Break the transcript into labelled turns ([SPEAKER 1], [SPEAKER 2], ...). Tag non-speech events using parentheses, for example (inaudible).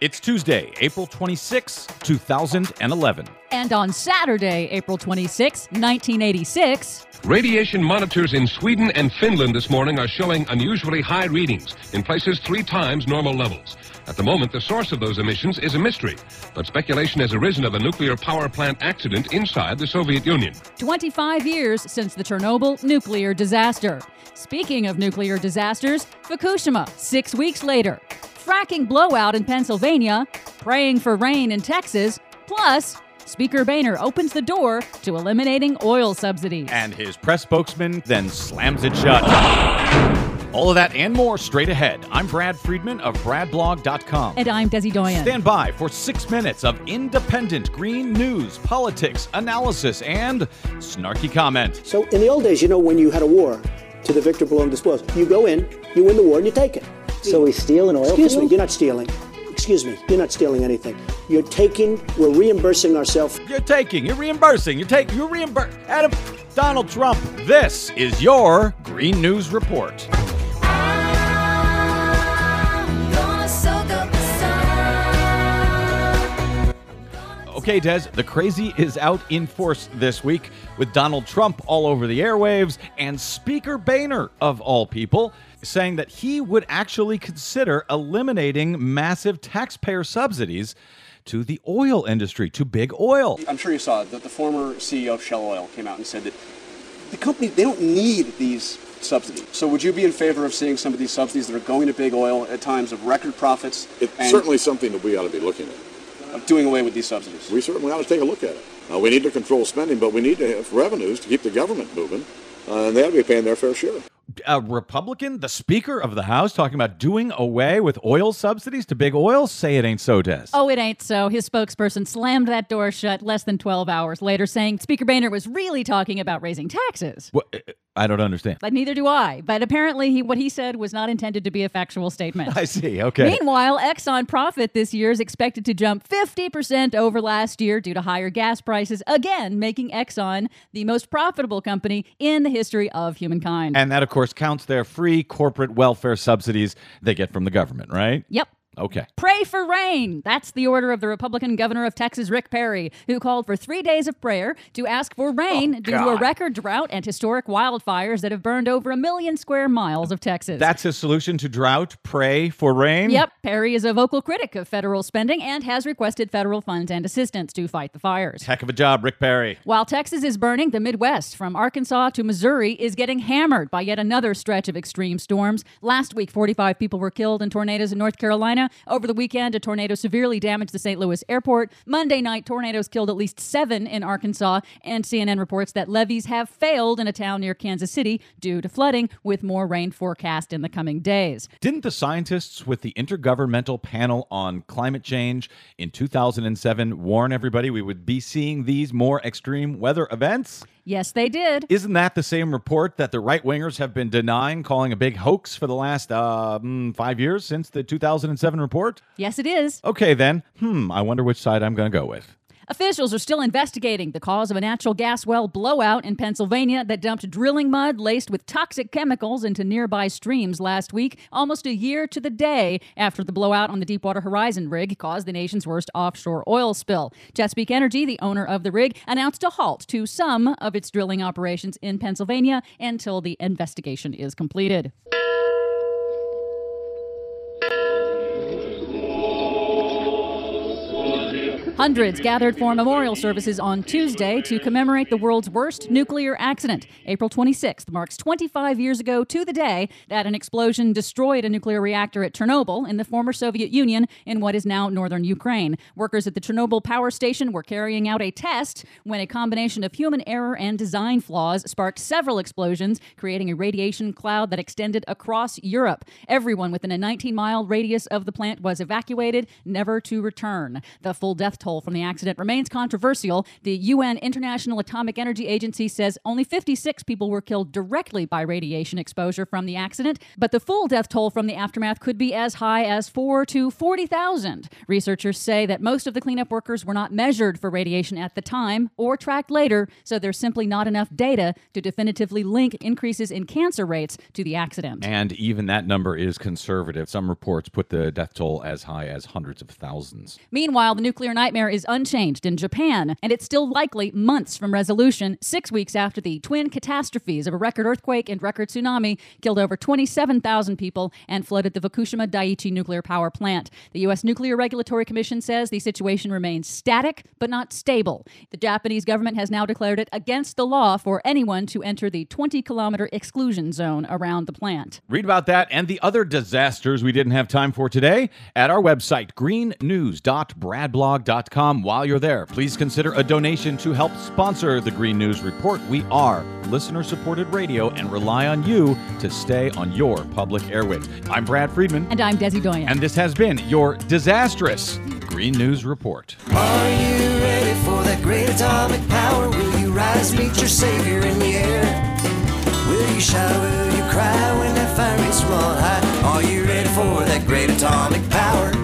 [SPEAKER 1] It's Tuesday, April 26, 2011.
[SPEAKER 2] And on Saturday, April 26, 1986,
[SPEAKER 3] Radiation monitors in Sweden and Finland this morning are showing unusually high readings, in places three times normal levels. At the moment, the source of those emissions is a mystery, but speculation has arisen of a nuclear power plant accident inside the Soviet Union.
[SPEAKER 2] 25 years since the Chernobyl nuclear disaster. Speaking of nuclear disasters, Fukushima, six weeks later. Fracking blowout in Pennsylvania, praying for rain in Texas, plus Speaker Boehner opens the door to eliminating oil subsidies.
[SPEAKER 1] And his press spokesman then slams it shut. All of that and more straight ahead. I'm Brad Friedman of BradBlog.com.
[SPEAKER 2] And I'm Desi Doyen.
[SPEAKER 1] Stand by for six minutes of independent green news, politics, analysis, and snarky comment.
[SPEAKER 4] So in the old days, you know, when you had a war to the victor belonged the spoils, you go in, you win the war, and you take it.
[SPEAKER 5] So we steal an oil
[SPEAKER 4] Excuse
[SPEAKER 5] field?
[SPEAKER 4] me, you're not stealing. Excuse me, you're not stealing anything. You're taking, we're reimbursing ourselves.
[SPEAKER 1] You're taking, you're reimbursing, you're taking, you're reimbursing. Adam, Donald Trump, this is your Green News Report. Okay, Des, the crazy is out in force this week with Donald Trump all over the airwaves and Speaker Boehner, of all people, saying that he would actually consider eliminating massive taxpayer subsidies to the oil industry, to big oil.
[SPEAKER 6] I'm sure you saw that the former CEO of Shell Oil came out and said that the company they don't need these subsidies. So would you be in favor of seeing some of these subsidies that are going to big oil at times of record profits
[SPEAKER 7] It's
[SPEAKER 6] and
[SPEAKER 7] certainly something that we ought to be looking at.
[SPEAKER 6] Of doing away with these subsidies?
[SPEAKER 7] We certainly ought to take a look at it. Uh, we need to control spending, but we need to have revenues to keep the government moving, uh, and they ought to be paying their fair share.
[SPEAKER 1] A Republican, the Speaker of the House, talking about doing away with oil subsidies to big oil? Say it ain't so, Des.
[SPEAKER 2] Oh, it ain't so. His spokesperson slammed that door shut less than 12 hours later, saying Speaker Boehner was really talking about raising taxes.
[SPEAKER 1] What? I don't understand.
[SPEAKER 2] But neither do I. But apparently, he, what he said was not intended to be a factual statement. (laughs)
[SPEAKER 1] I see. Okay.
[SPEAKER 2] Meanwhile, Exxon profit this year is expected to jump 50% over last year due to higher gas prices, again making Exxon the most profitable company in the history of humankind.
[SPEAKER 1] And that, of course, counts their free corporate welfare subsidies they get from the government, right?
[SPEAKER 2] yep.
[SPEAKER 1] Okay.
[SPEAKER 2] Pray for rain. That's the order of the Republican governor of Texas, Rick Perry, who called for three days of prayer to ask for oh, rain due to a record drought and historic wildfires that have burned over a million square miles of Texas.
[SPEAKER 1] That's his solution to drought. Pray for rain.
[SPEAKER 2] Yep, Perry is a vocal critic of federal spending and has requested federal funds and assistance to fight the fires.
[SPEAKER 1] Heck of a job, Rick Perry.
[SPEAKER 2] While Texas is burning, the Midwest, from Arkansas to Missouri, is getting hammered by yet another stretch of extreme storms. Last week, 45 people were killed in tornadoes in North Carolina. Over the weekend, a tornado severely damaged the St. Louis airport. Monday night, tornadoes killed at least seven in Arkansas, and CNN reports that levees have failed in a town near Kansas City due to flooding, with more rain forecast in the coming days.
[SPEAKER 1] Didn't the scientists with the Intergovernmental Panel on Climate Change in 2007 warn everybody we would be seeing these more extreme weather events?
[SPEAKER 2] Yes, they did.
[SPEAKER 1] Isn't that the same report that the right wingers have been denying, calling a big hoax for the last uh, mm, five years since the 2007 report?
[SPEAKER 2] Yes, it is.
[SPEAKER 1] Okay, then. Hmm, I wonder which side I'm going to go with.
[SPEAKER 2] Officials are still investigating the cause of a natural gas well blowout in Pennsylvania that dumped drilling mud laced with toxic chemicals into nearby streams last week, almost a year to the day after the blowout on the Deepwater Horizon rig caused the nation's worst offshore oil spill. Chesapeake Energy, the owner of the rig, announced a halt to some of its drilling operations in Pennsylvania until the investigation is completed. Hundreds gathered for memorial services on Tuesday to commemorate the world's worst nuclear accident. April 26th marks 25 years ago to the day that an explosion destroyed a nuclear reactor at Chernobyl in the former Soviet Union in what is now northern Ukraine. Workers at the Chernobyl power station were carrying out a test when a combination of human error and design flaws sparked several explosions, creating a radiation cloud that extended across Europe. Everyone within a 19 mile radius of the plant was evacuated, never to return. The full death toll from the accident remains controversial. The UN International Atomic Energy Agency says only 56 people were killed directly by radiation exposure from the accident, but the full death toll from the aftermath could be as high as 4 to 40,000. Researchers say that most of the cleanup workers were not measured for radiation at the time or tracked later, so there's simply not enough data to definitively link increases in cancer rates to the accident.
[SPEAKER 1] And even that number is conservative. Some reports put the death toll as high as hundreds of thousands.
[SPEAKER 2] Meanwhile, the nuclear nightmare is unchanged in Japan, and it's still likely months from resolution, six weeks after the twin catastrophes of a record earthquake and record tsunami killed over 27,000 people and flooded the Fukushima Daiichi nuclear power plant. The U.S. Nuclear Regulatory Commission says the situation remains static but not stable. The Japanese government has now declared it against the law for anyone to enter the 20 kilometer exclusion zone around the plant.
[SPEAKER 1] Read about that and the other disasters we didn't have time for today at our website, greennews.bradblog.com. While you're there, please consider a donation to help sponsor the Green News Report. We are listener supported radio and rely on you to stay on your public airwaves. I'm Brad Friedman.
[SPEAKER 2] And I'm Desi Doyen.
[SPEAKER 1] And this has been your disastrous Green News Report.
[SPEAKER 5] Are you ready for that great atomic power? Will you rise, meet your savior in the air? Will you shout, will you cry when that fire rates run high? Are you ready for that great atomic power?